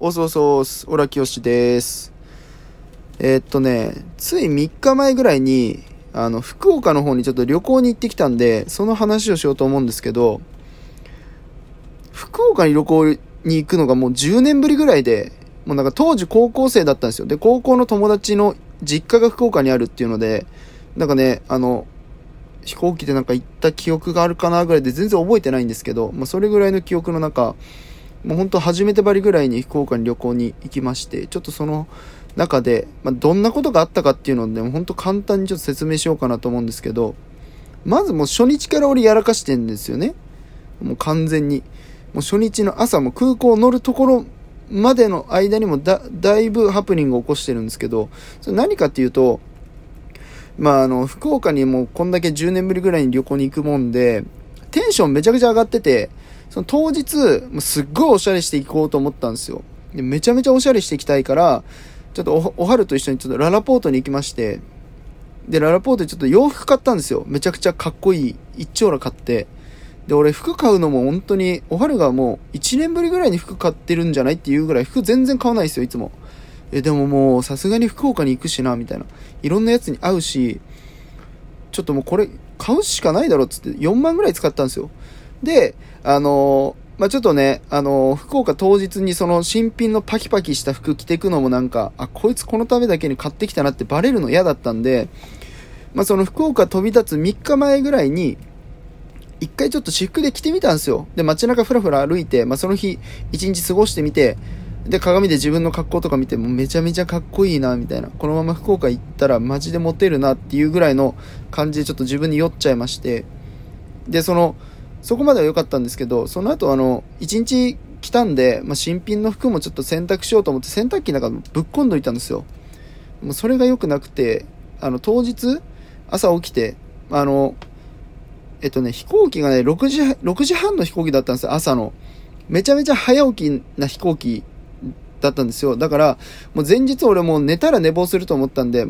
おそうそうす、オラキヨシです。えーっとね、つい3日前ぐらいに、あの、福岡の方にちょっと旅行に行ってきたんで、その話をしようと思うんですけど、福岡に旅行に行くのがもう10年ぶりぐらいで、もうなんか当時高校生だったんですよ。で、高校の友達の実家が福岡にあるっていうので、なんかね、あの、飛行機でなんか行った記憶があるかなぐらいで全然覚えてないんですけど、まあそれぐらいの記憶の中、もう本当初めてばりぐらいに福岡に旅行に行きまして、ちょっとその中で、まあ、どんなことがあったかっていうので、本当簡単にちょっと説明しようかなと思うんですけど、まずもう初日から俺やらかしてんですよね。もう完全に。もう初日の朝も空港乗るところまでの間にもだ、だいぶハプニングを起こしてるんですけど、それ何かっていうと、まああの、福岡にもうこんだけ10年ぶりぐらいに旅行に行くもんで、テンションめちゃくちゃ上がってて、その当日、もうすっごいおしゃれしていこうと思ったんですよ。でめちゃめちゃおしゃれしていきたいから、ちょっとおおはると一緒にちょっとララポートに行きまして、で、ララポートでちょっと洋服買ったんですよ。めちゃくちゃかっこいい一丁羅買って。で、俺服買うのも本当に、おはるがもう1年ぶりぐらいに服買ってるんじゃないっていうぐらい服全然買わないですよ、いつも。え、でももうさすがに福岡に行くしな、みたいな。いろんなやつに会うし、ちょっともうこれ買うしかないだろっつって4万ぐらい使ったんですよ。で、あのまあ、ちょっとね、あの福岡当日にその新品のパキパキした服着てくのもなんか、あ、こいつこのためだけに買ってきたなってバレるの嫌だったんで、まあ、その福岡飛び立つ3日前ぐらいに、一回ちょっと私服で着てみたんですよ。で、街中ふらふら歩いて、まあ、その日一日過ごしてみて、で、鏡で自分の格好とか見て、もめちゃめちゃかっこいいな、みたいな。このまま福岡行ったらマジでモテるなっていうぐらいの感じでちょっと自分に酔っちゃいまして。で、その、そこまでは良かったんですけど、その後あの、一日来たんで、まあ、新品の服もちょっと洗濯しようと思って洗濯機の中ぶっ込んどいたんですよ。もうそれが良くなくて、あの、当日、朝起きて、あの、えっとね、飛行機がね、6時、6時半の飛行機だったんですよ、朝の。めちゃめちゃ早起きな飛行機だったんですよ。だから、もう前日俺もう寝たら寝坊すると思ったんで、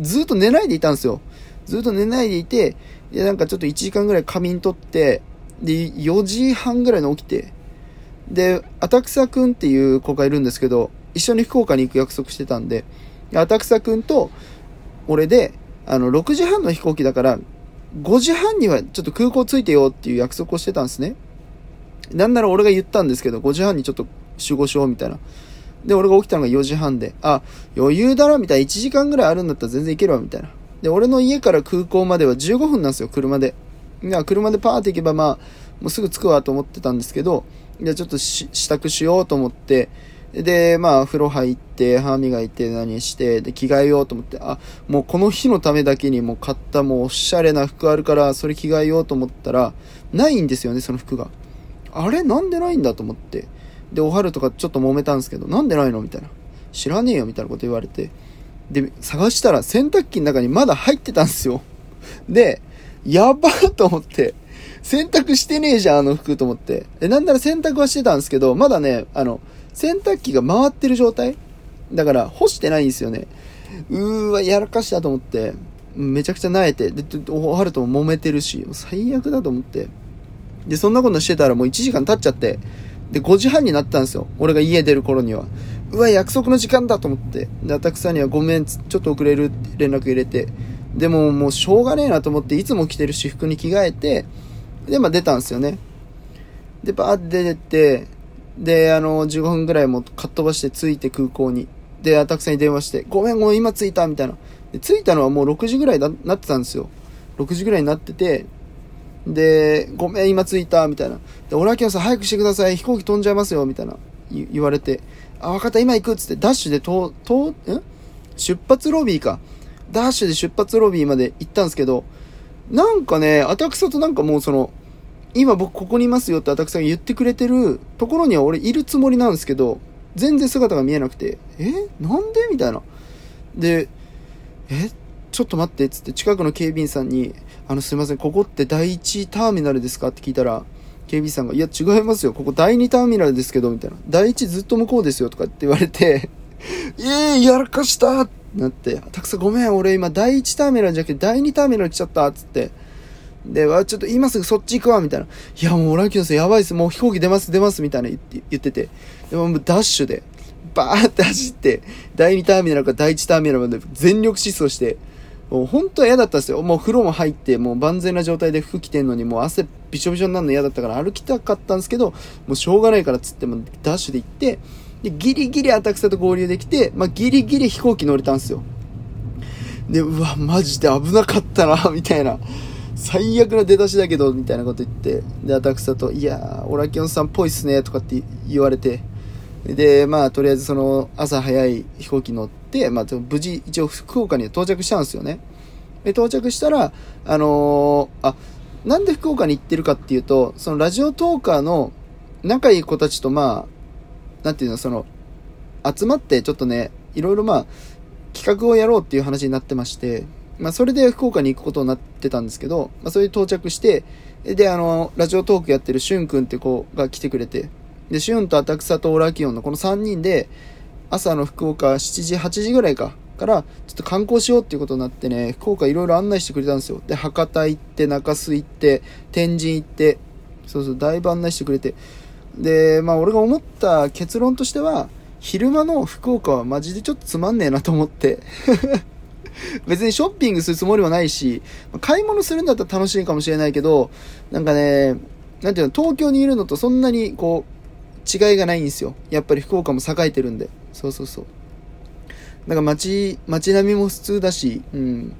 ずっと寝ないでいたんですよ。ずっと寝ないでいて、で、なんかちょっと1時間ぐらい仮眠取って、で、4時半ぐらいに起きて、で、浅草くんっていう子がいるんですけど、一緒に福岡に行く約束してたんで、で浅草くんと俺で、あの、6時半の飛行機だから、5時半にはちょっと空港着いてよっていう約束をしてたんですね。なんなら俺が言ったんですけど、5時半にちょっと集合しようみたいな。で、俺が起きたのが4時半で、あ、余裕だな、みたいな。1時間ぐらいあるんだったら全然行けるわ、みたいな。で、俺の家から空港までは15分なんですよ、車で。いや、車でパーって行けば、まあ、もうすぐ着くわと思ってたんですけど、じゃあちょっとし支度しようと思って、で、まあ、風呂入って、歯磨いて、何して、で、着替えようと思って、あ、もうこの日のためだけにもう買ったもうおしゃれな服あるから、それ着替えようと思ったら、ないんですよね、その服が。あれ？なんでないんだと思って。で、おはるとかちょっと揉めたんですけど、なんでないの？みたいな。知らねえよ、みたいなこと言われて。で、探したら洗濯機の中にまだ入ってたんですよ。で、やばーと思って。洗濯してねえじゃん、あの服と思って。で、なんなら洗濯はしてたんですけど、まだね、あの、洗濯機が回ってる状態だから、干してないんですよね。うーわ、やらかしたと思って。めちゃくちゃ萎えて。で、おはるとも揉めてるし、最悪だと思って。で、そんなことしてたらもう1時間経っちゃって。で、5時半になったんですよ。俺が家出る頃には。うわ、約束の時間だと思って。で、アタクさんにはごめん、ちょっと遅れるって連絡入れて。でももうしょうがねえなと思って、いつも着てる私服に着替えて、で、まあ出たんですよね。で、バーって出てって、で、あの、15分ぐらいもかっ飛ばして着いて空港に。で、アタクさんに電話して、ごめん、もう今着いた、みたいな。で、着いたのはもう6時ぐらいだなってたんですよ。6時ぐらいになってて、で、ごめん、今着いた、みたいな。で、俺は今日さん早くしてください、飛行機飛んじゃいますよ、みたいな。言言われて、あ、わかった、今行くっつって、ダッシュでと、と、ん？出発ロビーか。ダッシュで出発ロビーまで行ったんですけど、なんかね、アタクサとなんかもうその、今僕ここにいますよってアタクさんが言ってくれてるところには俺いるつもりなんですけど、全然姿が見えなくて、え？なんで？みたいな。で、え？ちょっと待ってっ、つって近くの警備員さんに、あのすいません、ここって第1ターミナルですかって聞いたら、警備員さんが、いや違いますよ、ここ第2ターミナルですけど、みたいな。第1ずっと向こうですよ、とかって言われて、ええやらかしたって。なって、たくさんごめん、俺今第1ターミナルじゃなくて第2ターミナル来ちゃった、つって。で、わ、ちょっと今すぐそっち行くわ、みたいな。いや、もうオラキオさんやばいっす。もう飛行機出ます、出ます、みたいな言ってて。でももうダッシュで。バーって走って、第2ターミナルから第1ターミナルまで全力疾走して、もう本当は嫌だったんですよ。もう風呂も入って、もう万全な状態で服着てんのに、もう汗びしょびしょになるの嫌だったから歩きたかったんですけど、もうしょうがないからつってもダッシュで行って、で、ギリギリ浅草と合流できて、まあ、ギリギリ飛行機乗れたんですよ。で、うわ、マジで危なかったな、みたいな。最悪な出だしだけど、みたいなこと言って、で、浅草と、いやー、オラキオンさんっぽいっすね、とかって言われて、で、まあ、とりあえずその、朝早い飛行機乗って、まあ、無事、一応福岡に到着したんですよね。で、到着したら、あのー、あ、なんで福岡に行ってるかっていうと、そのラジオトーカーの仲いい子たちと、まあ、なんていうの、その、集まってちょっとね、いろいろまあ、企画をやろうっていう話になってまして、まあ、それで福岡に行くことになってたんですけど、まあ、それで到着して、で、あの、ラジオトークやってるしゅんくんって子が来てくれて、で、しゅんと浅草とオラキオンのこの3人で、朝の福岡7時、8時ぐらいか、から、ちょっと観光しようっていうことになってね、福岡いろいろ案内してくれたんですよ。で、博多行って、中洲行って、天神行って、そうそう、だいぶ案内してくれて。で、まあ俺が思った結論としては、昼間の福岡はマジでちょっとつまんねえなと思って。別にショッピングするつもりはないし、買い物するんだったら楽しいかもしれないけど、なんかね、なんていうの、東京にいるのとそんなにこう、違いがないんですよ。やっぱり福岡も栄えてるんで。そうそうそう。なんか街、街並みも普通だし、うん。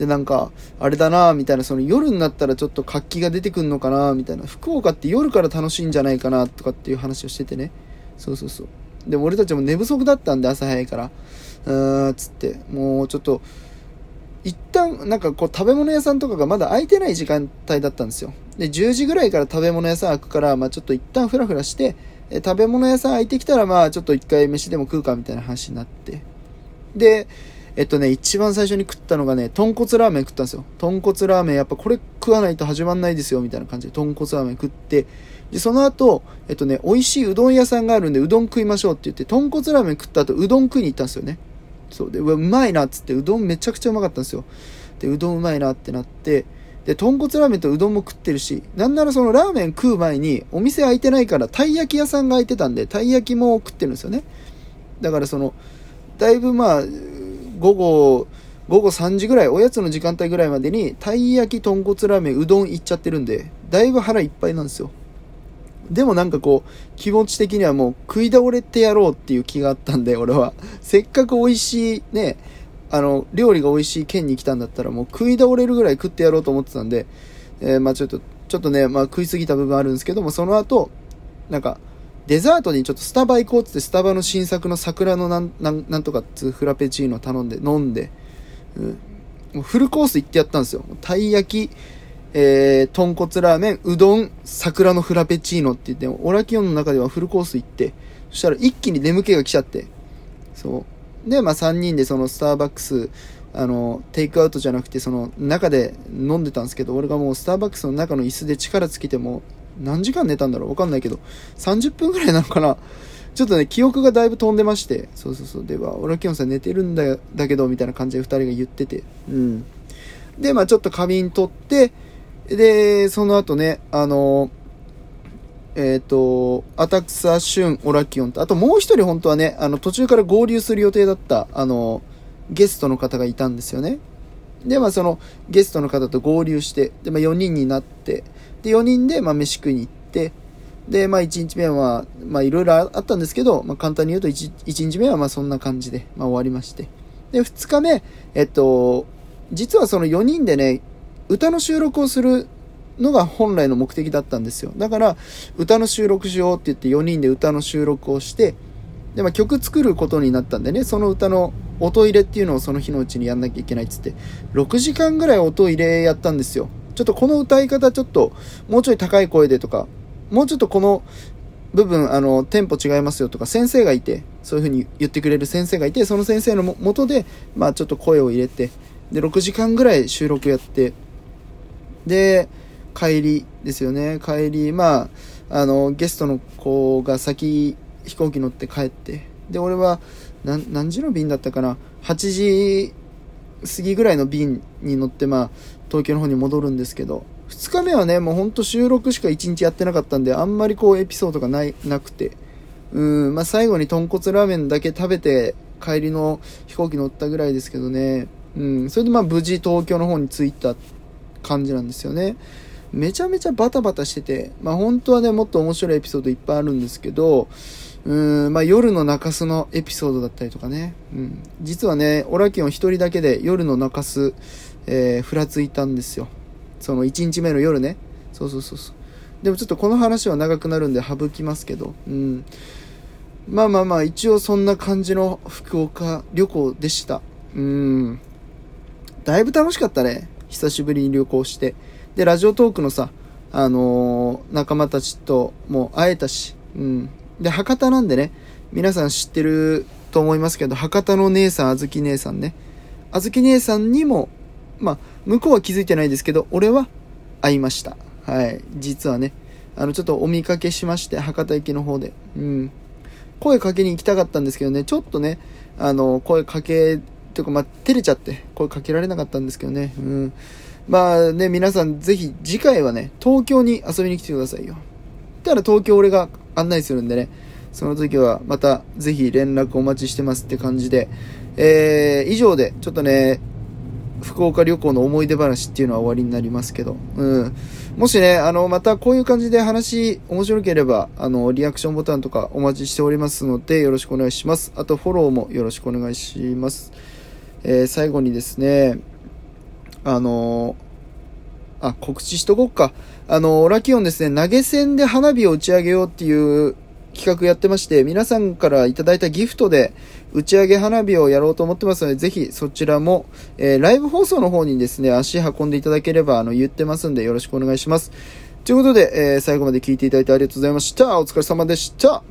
で、なんか、あれだなみたいな、その夜になったらちょっと活気が出てくんのかなみたいな。福岡って夜から楽しいんじゃないかなとかっていう話をしててね。そうそうそう。でも俺たちも寝不足だったんで、朝早いから。うーん、つって、もうちょっと、一旦、なんかこう食べ物屋さんとかがまだ空いてない時間帯だったんですよ。で、10時ぐらいから食べ物屋さん開くから、まあちょっと一旦フラフラして、え食べ物屋さん空いてきたら、まあちょっと一回飯でも食うかみたいな話になって。で、えっとね、一番最初に食ったのがね、豚骨ラーメン食ったんですよ。豚骨ラーメン、やっぱこれ食わないと始まんないですよ、みたいな感じで豚骨ラーメン食って、で、その後、えっとね、美味しいうどん屋さんがあるんで、うどん食いましょうって言って、豚骨ラーメン食った後、うどん食いに行ったんですよね。そうで、うまいなっつって、うどんめちゃくちゃうまかったんですよ。で、うどんうまいなってなって、で、豚骨ラーメンとうどんも食ってるし、なんならそのラーメン食う前に、お店開いてないから、たい焼き屋さんが開いてたんで、たい焼きも食ってるんですよね。だからその、だいぶまあ、午後、午後3時ぐらい、おやつの時間帯ぐらいまでに、たい焼き、豚骨ラーメン、うどん行っちゃってるんで、だいぶ腹いっぱいなんですよ。でもなんかこう、気持ち的にはもう食い倒れてやろうっていう気があったんで、俺は。せっかく美味しいね、あの、料理が美味しい県に来たんだったらもう食い倒れるぐらい食ってやろうと思ってたんで、えー、まあちょっと、ちょっとね、まあ食いすぎた部分あるんですけども、その後、なんか、デザートにちょっとスタバ行こうっつってスタバの新作の桜のなんなんなんとかっつフラペチーノ頼んで飲んで、うん、もうフルコース行ってやったんですよ。たい焼き、えー、豚骨ラーメン、うどん、桜のフラペチーノって言って、オラキオンの中ではフルコース行って、そしたら一気に眠気が来ちゃって、そう。で、まあ3人でそのスターバックス、あの、テイクアウトじゃなくて、その中で飲んでたんですけど、俺がもうスターバックスの中の椅子で力尽きても、何時間寝たんだろう？わかんないけど、30分くらいなのかな？ちょっとね、記憶がだいぶ飛んでまして、そうそうそう、では、俺はキヨンさん寝てるんだだけど、みたいな感じで2人が言ってて、うん。で、まあちょっと仮眠取って、で、その後ね、あの、えっ、ー、と、アタクサ、シュン、オラキオンと、あともう一人本当はね、あの、途中から合流する予定だった、あの、ゲストの方がいたんですよね。で、まあその、ゲストの方と合流して、で、まあ4人になって、で、4人で、まあ、飯食いに行って、で、まあ、1日目は、まあ、いろいろあったんですけど、まあ、簡単に言うと1、1日目は、まあ、そんな感じで、まあ、終わりまして。で、2日目、えっと、実はその4人でね、歌の収録をするのが本来の目的だったんですよ。だから、歌の収録しようって言って4人で歌の収録をして、で、まあ、曲作ることになったんでね、その歌の音入れっていうのをその日のうちにやんなきゃいけないっつって、6時間ぐらい音入れやったんですよ。ちょっとこの歌い方ちょっともうちょい高い声でとか、もうちょっとこの部分、あの、テンポ違いますよとか、先生がいて、そういう風に言ってくれる先生がいて、その先生のもとで、まあちょっと声を入れて、で、6時間ぐらい収録やって、で、帰りですよね。帰り、まあ、あの、ゲストの子が先、飛行機乗って帰って、で、俺は、何時の便だったかな ?8 時過ぎぐらいの便に乗って、まあ、東京の方に戻るんですけど、2日目はね、もうほんと収録しか1日やってなかったんで、あんまりこうエピソードがない、なくて、うん、まあ、最後に豚骨ラーメンだけ食べて、帰りの飛行機乗ったぐらいですけどね。うん、それでまあ無事東京の方に着いた感じなんですよね。めちゃめちゃバタバタしてて、まあ本当はね、もっと面白いエピソードいっぱいあるんですけど、うん、まあ夜の中洲のエピソードだったりとかね。うん。実はね、オラキオン一人だけで夜の中洲、えー、ふらついたんですよ。その1日目の夜ね。そうそうそうそう。でもちょっとこの話は長くなるんで省きますけど、うん。まあまあまあ、一応そんな感じの福岡旅行でした。うん。だいぶ楽しかったね。久しぶりに旅行して。で、ラジオトークのさ、あのー、仲間たちとも会えたし、うん。で、博多なんでね、皆さん知ってると思いますけど、博多の姉さん、あずき姉さんね。あずき姉さんにも、まあ、向こうは気づいてないですけど、俺は会いました。はい。実はね、あの、ちょっとお見かけしまして、博多駅の方で。うん。声かけに行きたかったんですけどね、ちょっとね、あの、声かけ、とか、まあ、照れちゃって、声かけられなかったんですけどね。うん。まあね、皆さんぜひ次回はね、東京に遊びに来てくださいよ。たら東京俺が案内するんでね、その時はまたぜひ連絡お待ちしてますって感じで、えー、以上でちょっとね、福岡旅行の思い出話っていうのは終わりになりますけど、うん。もしね、あの、またこういう感じで話面白ければ、あの、リアクションボタンとかお待ちしておりますので、よろしくお願いします。あと、フォローもよろしくお願いします。えー、最後にですね、あのあ、告知しとこっか。あの、ラキオンですね、投げ銭で花火を打ち上げようっていう企画やってまして、皆さんからいただいたギフトで打ち上げ花火をやろうと思ってますので、ぜひそちらも、えー、ライブ放送の方にですね、足運んでいただければ、あの、言ってますんで、よろしくお願いします。ということで、えー、最後まで聞いていただいてありがとうございました。お疲れ様でした。